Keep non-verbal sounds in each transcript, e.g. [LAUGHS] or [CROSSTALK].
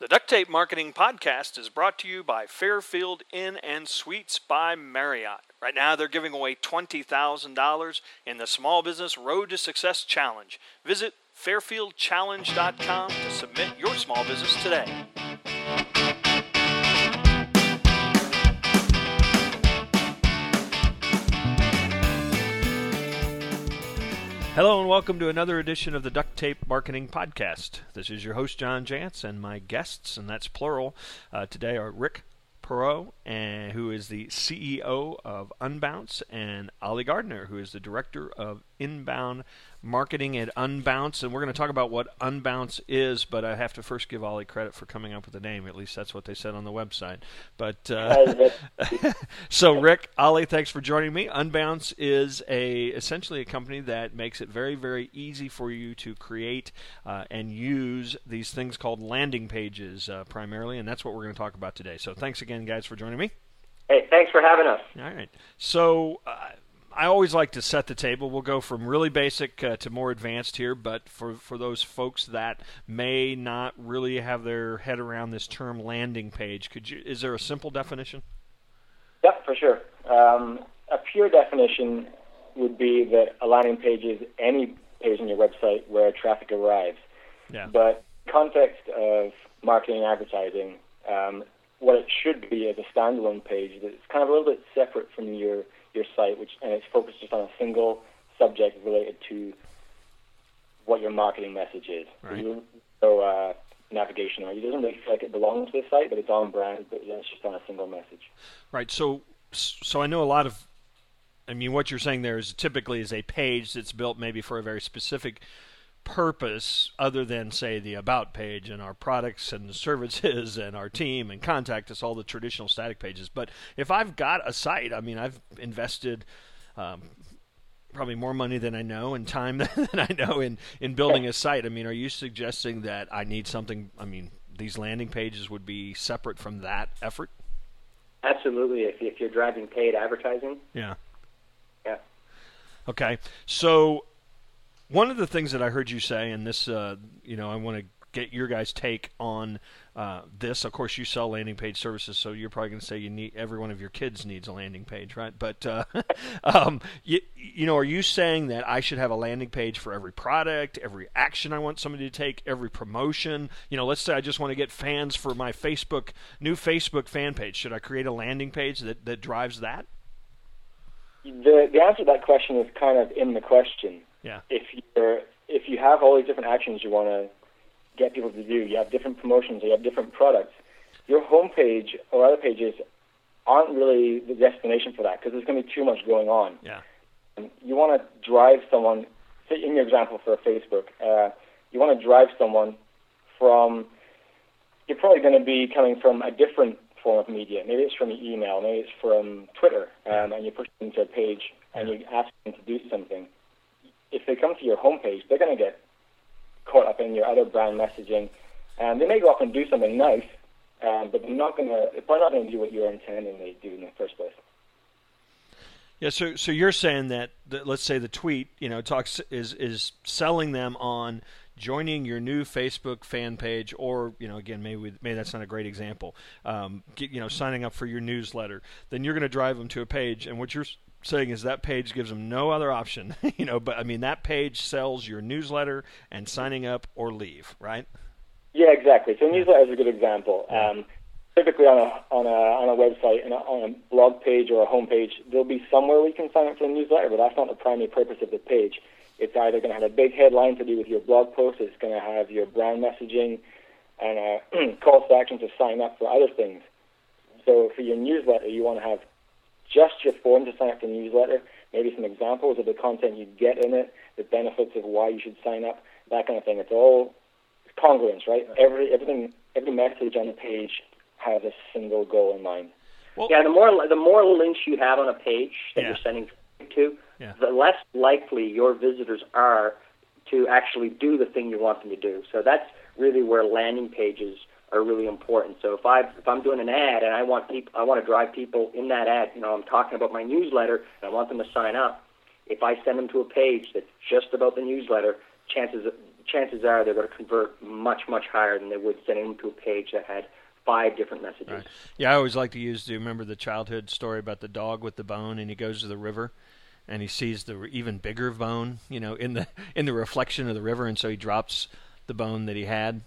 The Duct Tape Marketing Podcast is brought to you by Fairfield Inn and Suites by Marriott. Right now, they're giving away $20,000 in the Small Business Road to Success Challenge. Visit fairfieldchallenge.com to submit your small business today. Hello and welcome to another edition of the Duct Tape Marketing Podcast. This is your host, John Jantsch, and my guests, and that's plural, uh, today are Rick Perrault, and, who is the CEO of Unbounce, and Oli Gardner, who is the Director of Inbound Marketing at Unbounce. And we're going to talk about what Unbounce is, but I have to first give Oli credit for coming up with the name. At least that's what they said on the website. But uh, [LAUGHS] so, Rick, Oli, thanks for joining me. Unbounce is a essentially a company that makes it very, very easy for you to create uh, and use these things called landing pages uh, primarily, and that's what we're going to talk about today. So, thanks again, guys, for joining me. Hey, thanks for having us. All right. So, uh, I always like to set the table. We'll go from really basic uh, to more advanced here, but for, for those folks that may not really have their head around this term landing page, could you is there a simple definition? Yep, for sure. Um, a pure definition would be that a landing page is any page on your website where traffic arrives. Yeah. But context of marketing and advertising, um, what it should be is a standalone page that's kind of a little bit separate from your your site, which and it's focused just on a single subject related to what your marketing message is. Right. So uh, navigation, it doesn't really feel like it belongs to the site, but it's on brand, but it's just on a single message. Right. So so I know a lot of. I mean, what you're saying there is typically is a page that's built maybe for a very specific purpose other than say the about page and our products and services and our team and contact us all the traditional static pages. But if i've got a site i mean i've invested um, probably more money than i know and time [LAUGHS] than i know in, in building a site. I mean are you suggesting that i need something? I mean these landing pages would be separate from that effort? Absolutely. If, if you're driving paid advertising. Yeah. Yeah. Okay. So one of the things that I heard you say, and this, uh, you know, I want to get your guys' take on uh, this. Of course, you sell landing page services, so you're probably going to say you need every one of your kids needs a landing page, right? But uh, [LAUGHS] um, you, you know, are you saying that I should have a landing page for every product, every action I want somebody to take, every promotion? You know, let's say I just want to get fans for my Facebook new Facebook fan page. Should I create a landing page that that drives that? The the answer to that question is kind of in the question. Yeah. If you're if you have all these different actions you want to get people to do, you have different promotions, you have different products. Your homepage or other pages aren't really the destination for that because there's going to be too much going on. Yeah. You want to drive someone. In your example for Facebook, uh, you want to drive someone from. You're probably going to be coming from a different form of media. Maybe it's from email, maybe it's from Twitter, um, and you push them to a page and you ask them to do something if they come to your homepage, they're going to get caught up in your other brand messaging, and they may go off and do something nice, um, but they're not going to. They're probably not going to do what you're intending they do in the first place. Yeah, so so you're saying that, that let's say the tweet, you know, talks is is selling them on joining your new Facebook fan page, or you know, again, maybe maybe that's not a great example. Um, get, you know, signing up for your newsletter, then you're going to drive them to a page, and what you're saying is that page gives them no other option, [LAUGHS] you know. But I mean, that page sells your newsletter and signing up or leave, right? Yeah, exactly. So newsletter is a good example. Um, typically on a on a on a website and on a blog page or a home page, there'll be somewhere we can sign up for a newsletter, but that's not the primary purpose of the page. It's either going to have a big headline to do with your blog post, it's going to have your brand messaging, and [CLEARS THROAT] a call to action to sign up for other things. So for your newsletter, you want to have just your form to sign up for the newsletter, maybe some examples of the content you get in it, the benefits of why you should sign up, that kind of thing. It's all congruence, right? Every everything every message on the page has a single goal in mind. Well, yeah, the more the more links you have on a page that Yeah. you're sending to, Yeah. the less likely your visitors are to actually do the thing you want them to do. So that's really where landing pages are really important. So if I if I'm doing an ad and I want people I want to drive people in that ad, you know, I'm talking about my newsletter and I want them to sign up. If I send them to a page that's just about the newsletter, chances chances are they're going to convert much, much higher than they would sending them to a page that had five different messages. Right. Yeah, I always like to use. Do you remember the childhood story about the dog with the bone, and he goes to the river, and he sees the even bigger bone, you know, in the in the reflection of the river, and so he drops the bone that he had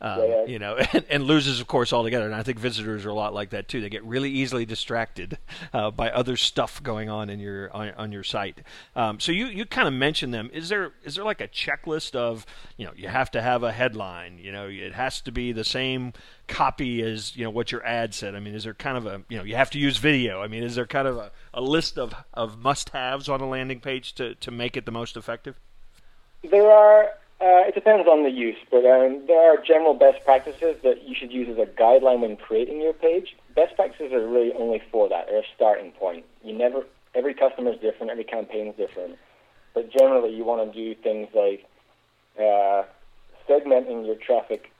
um, yeah, yeah. you know, [LAUGHS] and, and, loses, of course, altogether. And I think visitors are a lot like that too. They get really easily distracted uh, by other stuff going on in your on, on your site. Um, so you, you kind of mentioned them. Is there is there like a checklist of you know you have to have a headline? You know, it has to be the same copy as you know what your ad said. I mean, is there kind of a you know you have to use video? I mean, is there kind of a, a list of, of must haves on a landing page to to make it the most effective? There are uh, it depends on the use, but um, there are general best practices that you should use as a guideline when creating your page. Best practices are really only for that. They're a starting point. You never, every customer is different, every campaign is different, but generally you want to do things like uh, segmenting your traffic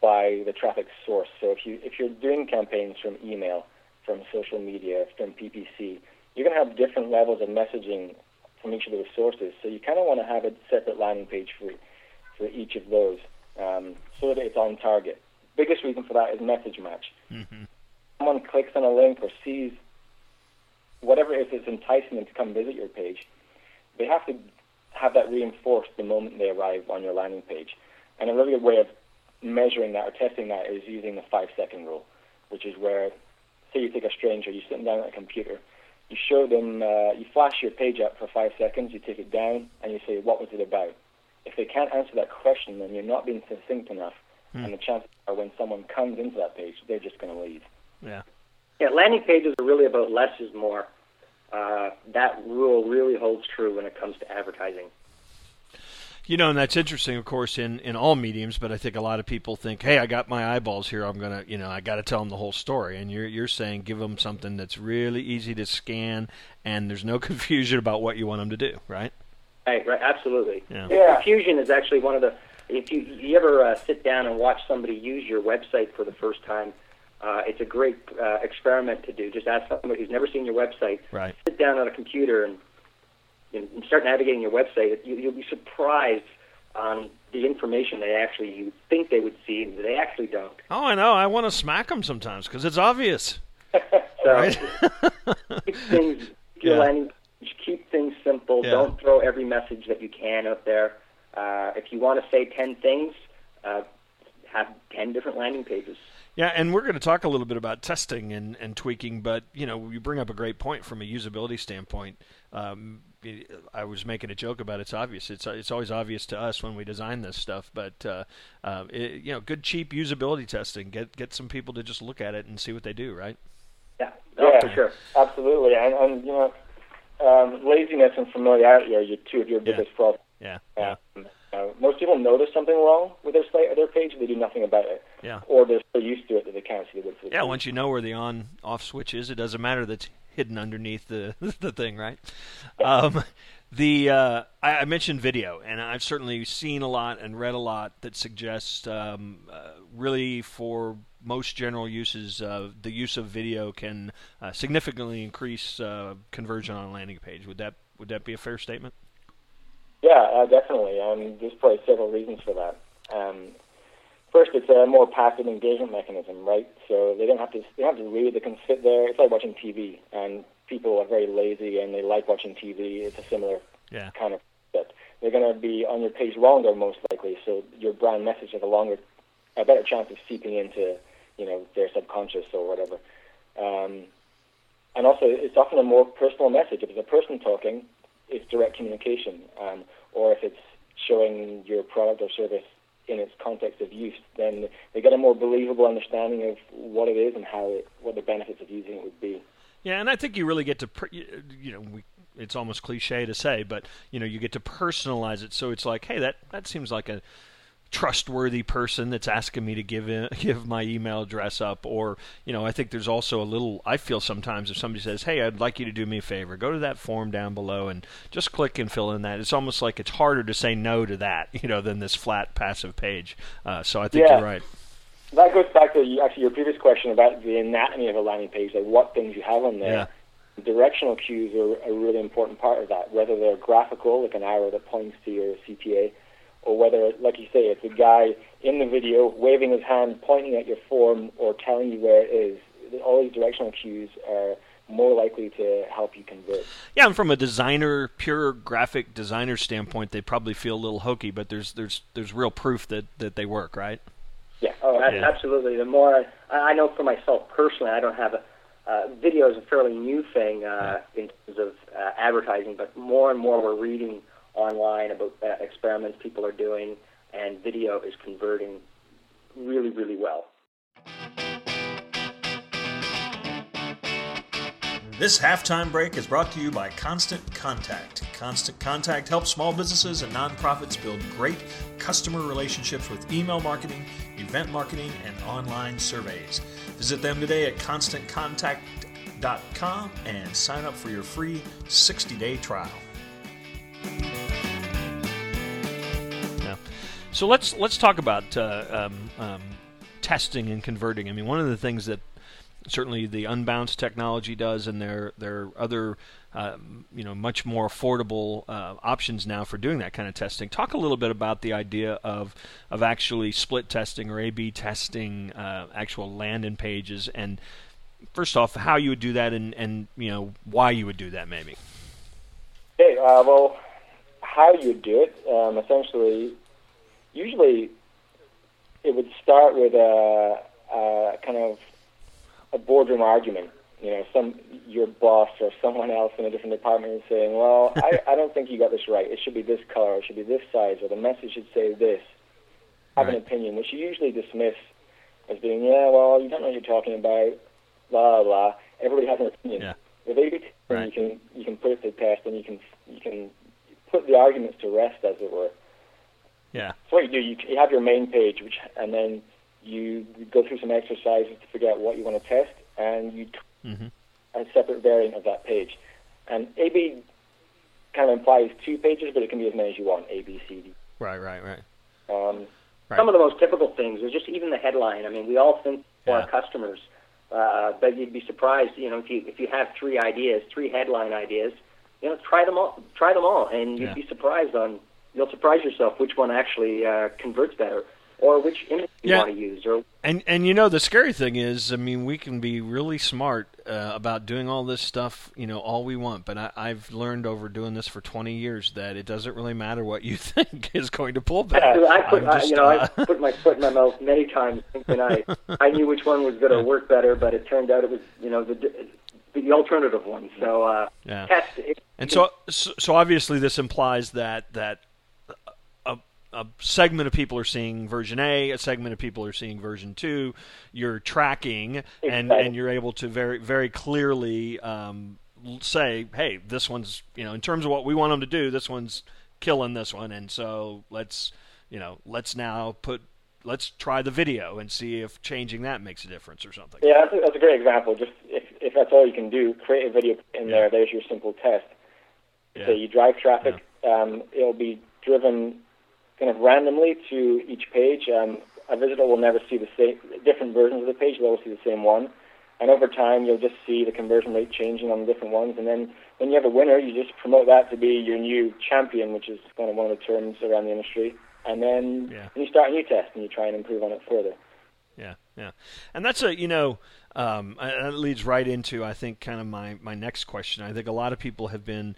by the traffic source. So if you if you're doing campaigns from email, from social media, from PPC, you're going to have different levels of messaging from each of those sources. So you kind of want to have a separate landing page for for each of those um, so that it's on target. Biggest reason for that is message match. Mm-hmm. Someone clicks on a link or sees whatever it is that's enticing them to come visit your page, they have to have that reinforced the moment they arrive on your landing page. And a really good way of measuring that or testing that is using the five second rule, which is where, say you take a stranger, you sit them down at a computer, you show them, uh, you flash your page up for five seconds, you take it down, and you say, what was it about? If they can't answer that question, then you're not being succinct enough, hmm. and the chances are when someone comes into that page, they're just going to leave. Yeah. Yeah, landing pages are really about less is more. Uh, that rule really holds true when it comes to advertising. You know, and that's interesting, of course, in, in all mediums. But I think a lot of people think, "Hey, I got my eyeballs here. I'm gonna, you know, I got to tell them the whole story." And you're you're saying give them something that's really easy to scan, and there's no [LAUGHS] confusion about what you want them to do, right? Right, right, absolutely. Yeah. yeah. Confusion is actually one of the. If you, you ever uh, sit down and watch somebody use your website for the first time, uh, it's a great uh, experiment to do. Just ask somebody who's never seen your website. Right. Sit down on a computer and, and start navigating your website. You, you'll be surprised on the information they actually you think they would see and they actually don't. Oh, I know. I want to smack them sometimes because it's obvious. [LAUGHS] so right? [LAUGHS] keep things, [LAUGHS] yeah. landing keep Yeah. Don't throw every message that you can out there. Uh, if you want to say 10 things, uh, have 10 different landing pages. Yeah, and we're going to talk a little bit about testing and, and tweaking, but you know, you bring up a great point from a usability standpoint. Um, I was making a joke about it's obvious. It's it's always obvious to us when we design this stuff, but uh, uh, it, you know, good cheap usability testing. Get get some people to just look at it and see what they do, right? Yeah, yeah, sure, absolutely. And, and you know, um, laziness and familiarity are your two of your biggest yeah. problems. Yeah. yeah. Um, uh, most people notice something wrong with their site or their page, they do nothing about it. Yeah. Or they're so used to it that they can't see the difference. Yeah. Once you know where the on-off switch is, it doesn't matter that's hidden underneath the [LAUGHS] the thing, right? Yeah. Um, the uh, I, I, mentioned video, and I've certainly seen a lot and read a lot that suggests um, uh, really for most general uses, uh, the use of video can uh, significantly increase uh, conversion on a landing page. Would that would that be a fair statement? Yeah, uh, definitely. Um, there's probably several reasons for that. Um, first, it's a more passive engagement mechanism, right? So they don't have to they don't have to read. They can sit there. It's like watching TV, and people are very lazy and they like watching TV. It's a similar yeah. kind of set. They're going to be on your page longer, most likely. So your brand message has a longer, a better chance of seeping into you know their subconscious or whatever. Um, and also, it's often a more personal message. If it's a person talking, it's direct communication. Um, or if it's showing your product or service in its context of use, then they get a more believable understanding of what it is and how it, what the benefits of using it would be. Yeah, and I think you really get to, you know, we, it's almost cliche to say, but you know, you get to personalize it. So it's like, hey, that that seems like a trustworthy person that's asking me to give in, [LAUGHS] give my email address up or you know I think there's also a little I feel sometimes if somebody says hey I'd like you to do me a favor go to that form down below and just click and fill in that it's almost like it's harder to say no to that [LAUGHS] you know than this flat passive page uh, so I think yeah. you're right that goes back to actually your previous question about the anatomy of a landing page like what things you have on there yeah. Directional cues are a really important part of that, whether they're graphical, like an arrow that points to your CTA, or whether, like you say, it's a guy in the video waving his hand, pointing at your form, or telling you where it is. All these directional cues are more likely to help you convert. Yeah, and from a designer, pure graphic designer standpoint, they probably feel a little hokey, but there's there's there's real proof that that they work, right? Yeah. Oh, yeah. absolutely. The more I, I know for myself personally, I don't have a uh, video is a fairly new thing uh, yeah. in terms of uh, advertising, but more and more we're reading online about uh, experiments people are doing, and video is converting really, really well. This halftime break is brought to you by Constant Contact. Constant Contact helps small businesses and nonprofits build great customer relationships with email marketing, event marketing, and online surveys. Visit them today at constantcontact.com and sign up for your free 60 day trial. So let's let's talk about uh, um, um, testing and converting. I mean, one of the things that certainly the Unbounce technology does, and there there are other uh, you know much more affordable uh, options now for doing that kind of testing. Talk a little bit about the idea of of actually split testing or A/B testing uh, actual landing pages, and first off, how you would do that, and and you know why you would do that, maybe. Okay, uh, well, how you do it, um, essentially, usually it would start with a, a kind of a boardroom argument. You know, some your boss or someone else in a different department is saying, "Well, [LAUGHS] I, I don't think you got this right. It should be this color. It should be this size, or the message should say this." Have right. an opinion, which you usually dismiss as being, "Yeah, well, you don't know what you're talking about." Blah blah. Everybody has an opinion. Yeah. With A/B right. you can you can put it to the test, and you can you can put the arguments to rest, as it were. Yeah. So what you do, you, you have your main page, which and then you go through some exercises to figure out what you want to test, and you t- mm-hmm. a separate variant of that page. And A/B kind of implies two pages, but it can be as many as you want. A, B, C, D. Right, right, right. Um, right. Some of the most typical things is just even the headline. I mean, we all think for yeah. our customers, uh, but you'd be surprised, you know, if you if you have three ideas, three headline ideas, you know, try them all, try them all, and you'd yeah. be surprised on. You'll surprise yourself which one actually uh, converts better or which image you yeah. want to use. Or and and you know the scary thing is, I mean, we can be really smart uh, about doing all this stuff, you know, all we want. But I, I've learned over doing this for 20 years that it doesn't really matter what you [LAUGHS] think is going to pull back. Yeah, I put, just, I, you know, uh, I put my foot in my mouth many times thinking I [LAUGHS] I knew which one was going to work better, but it turned out it was, you know, the the alternative one. So uh, yeah. test. It, and so, so obviously this implies that that a segment of people are seeing version A, a segment of people are seeing version two. You're tracking, and and you're able to very very clearly um, say, hey, this one's you know in terms of what we want them to do, this one's killing this one, and so let's you know let's now put let's try the video and see if changing that makes a difference or something. Yeah, that's a, that's a great example. Just if if that's all you can do, create a video in yeah. there. There's your simple test. Yeah. So you drive traffic. Yeah. Um, it'll be driven kind of randomly to each page. Um, a visitor will never see the same different versions of the page; they'll see the same one. And over time, you'll just see the conversion rate changing on the different ones. And then when you have a winner, you just promote that to be your new champion, which is kind of one of the terms around the industry. And then yeah. you start a new test and you try and improve on it further. Yeah, yeah, and that's a you know um, that leads right into I think kind of my my next question. I think a lot of people have been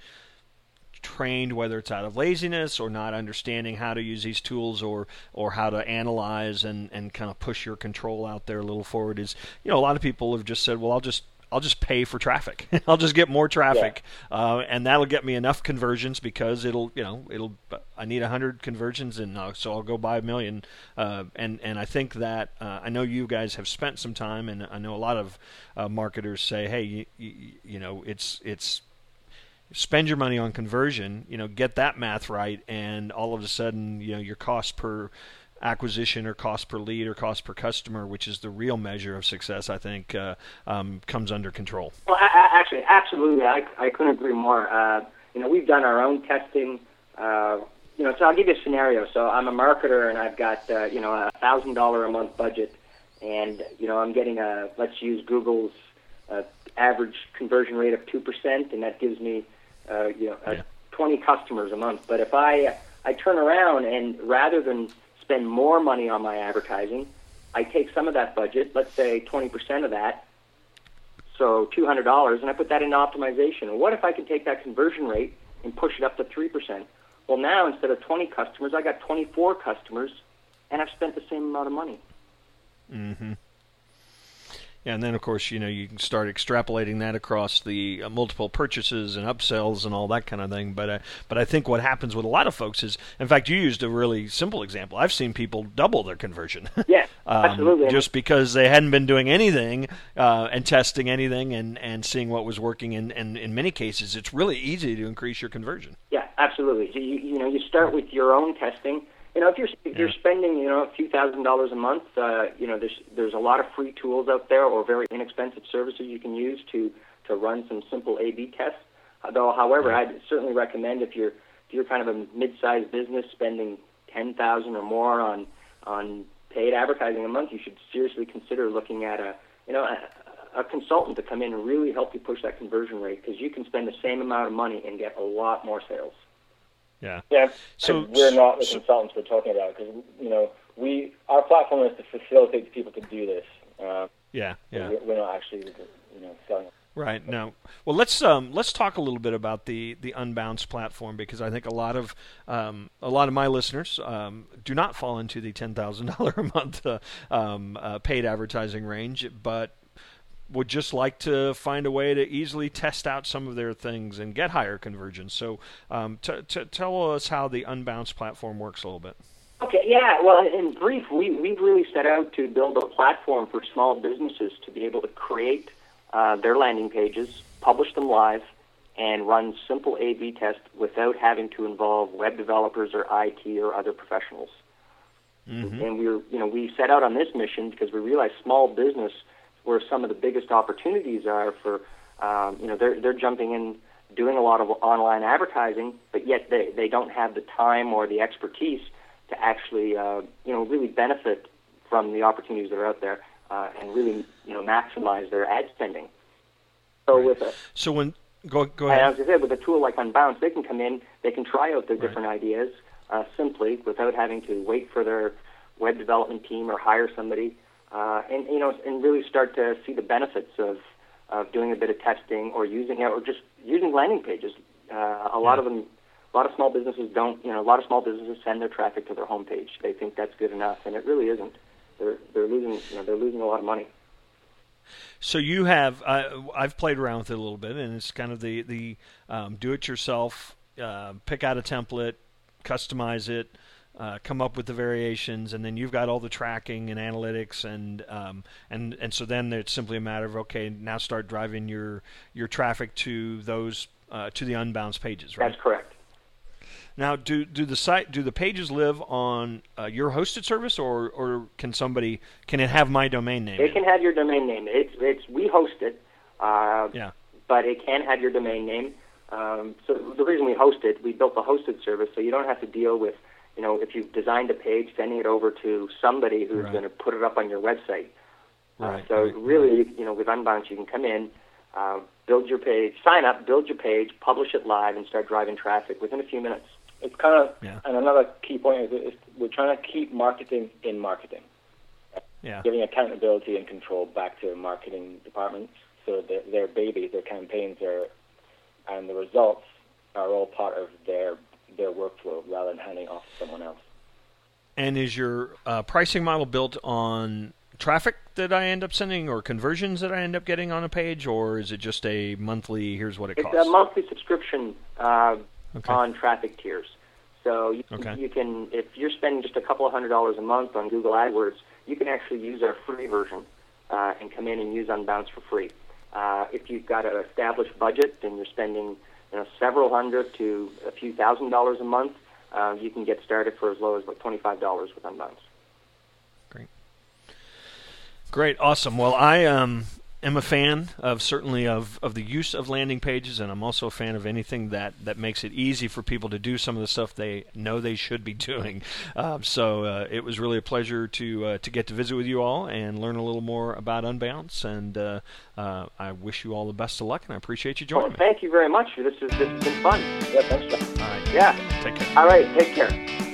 trained, whether it's out of laziness or not understanding how to use these tools or or how to analyze and, and kind of push your control out there a little forward is you know a lot of people have just said well I'll just I'll just pay for traffic. [LAUGHS] I'll just get more traffic, yeah. uh, and that'll get me enough conversions because it'll, you know, it'll. I need hundred conversions, and uh, so I'll go buy a million. Uh, and and I think that uh, I know you guys have spent some time, and I know a lot of uh, marketers say, hey, you, you, you know, it's it's spend your money on conversion, you know, get that math right, and all of a sudden, you know, your cost per acquisition or cost per lead or cost per customer, which is the real measure of success, I think, uh, um, comes under control. Well, actually, absolutely, I, I couldn't agree more. Uh, you know, we've done our own testing. Uh, you know, so I'll give you a scenario. So I'm a marketer and I've got uh, you know a thousand dollar a month budget, and you know I'm getting a let's use Google's uh, average conversion rate of two percent, and that gives me uh, you know, uh, yeah. 20 customers a month. But if I I turn around and rather than spend more money on my advertising, I take some of that budget, let's say 20% of that, so $200, and I put that into optimization. And what if I can take that conversion rate and push it up to 3%? Well, now instead of 20 customers, I got 24 customers, and I've spent the same amount of money. Mm-hmm. Yeah, and then of course you know you can start extrapolating that across the uh, multiple purchases and upsells and all that kind of thing. But uh, but I think what happens with a lot of folks is, in fact, you used a really simple example. I've seen people double their conversion. [LAUGHS] Yeah, um, absolutely. Just because they hadn't been doing anything uh, and testing anything and, and seeing what was working. And, and in many cases, it's really easy to increase your conversion. Yeah, absolutely. You you know you start with your own testing you know, if you're if you're spending you know a few thousand dollars a month, uh, you know, there's there's a lot of free tools out there or very inexpensive services you can use to to run some simple A/B tests. Though, however, I'd certainly recommend if you're if you're kind of a mid-sized business spending ten thousand or more on on paid advertising a month, you should seriously consider looking at a you know a, a consultant to come in and really help you push that conversion rate because you can spend the same amount of money and get a lot more sales. Yeah. Yeah. So we're not the so, consultants we're talking about because you know we our platform is to facilitate people to do this. Uh, yeah. Yeah. We're, we're not actually you know selling. Right now, well, let's um, let's talk a little bit about the the Unbounce platform because I think a lot of um, a lot of my listeners um, do not fall into the ten thousand dollar a month uh, um, uh, paid advertising range, but would just like to find a way to easily test out some of their things and get higher convergence. So, um, t- t- tell us how the Unbounce platform works a little bit. Okay, yeah. Well, in brief, we we really set out to build a platform for small businesses to be able to create uh, their landing pages, publish them live, and run simple A/B tests without having to involve web developers or IT or other professionals. Mm-hmm. And we were, you know, we set out on this mission because we realized small business where some of the biggest opportunities are for, um, you know, they're, they're jumping in doing a lot of online advertising, but yet they, they don't have the time or the expertise to actually, uh, you know, really benefit from the opportunities that are out there uh, and really, you know, maximize their ad spending. So right. with a, so when go go ahead. As I said, with a tool like Unbounce, they can come in, they can try out their right. different ideas uh, simply without having to wait for their web development team or hire somebody uh, and you know, and really start to see the benefits of of doing a bit of testing or using it or just using landing pages. Uh, a lot of them, a lot of small businesses don't. You know, a lot of small businesses send their traffic to their homepage. They think that's good enough, and it really isn't. They're they're losing. You know, they're losing a lot of money. So you have uh, I've played around with it a little bit, and it's kind of the the um, do-it-yourself. Uh, pick out a template, customize it, uh, come up with the variations, and then you've got all the tracking and analytics, and um, and and so then it's simply a matter of okay, now start driving your your traffic to those uh, to the Unbounce pages, right? That's correct. Now, do do the site do the pages live on uh, your hosted service, or or can somebody can it have my domain name? It can have your domain name. It's it's we host it. Uh, yeah. But it can have your domain name. Um, so the reason we host it, we built the hosted service, so you don't have to deal with you know, if you've designed a page, sending it over to somebody who's right. going to put it up on your website. Uh, right. Uh, so right. really, you know, with Unbounce, you can come in, uh, build your page, sign up, build your page, publish it live, and start driving traffic within a few minutes. It's kind of, yeah. and another key point is, is we're trying to keep marketing in marketing. Yeah. Giving accountability and control back to marketing departments, so their, their babies, their campaigns are, and the results are all part of their their workflow rather than handing off to someone else. And is your uh, pricing model built on traffic that I end up sending or conversions that I end up getting on a page, or is it just a monthly, here's what it it's costs? It's a monthly subscription uh, okay. on traffic tiers. So you, okay. you can, if you're spending just a couple of hundred dollars a month on Google AdWords, you can actually use our free version uh, and come in and use Unbounce for free. Uh, if you've got an established budget and you're spending you know, several hundred to a few thousand dollars a month, uh, you can get started for as low as like twenty-five dollars with Unbounce. Great, great, awesome. Well, I um, am a fan of certainly of, of the use of landing pages, and I'm also a fan of anything that, that makes it easy for people to do some of the stuff they know they should be [LAUGHS] doing. Uh, so uh, it was really a pleasure to uh, to get to visit with you all and learn a little more about Unbounce. And uh, uh, I wish you all the best of luck, and I appreciate you joining well, Thank you very much. This, is, this has been fun. Yeah, thanks, John. All right. Yeah. Take care. All right. Take care.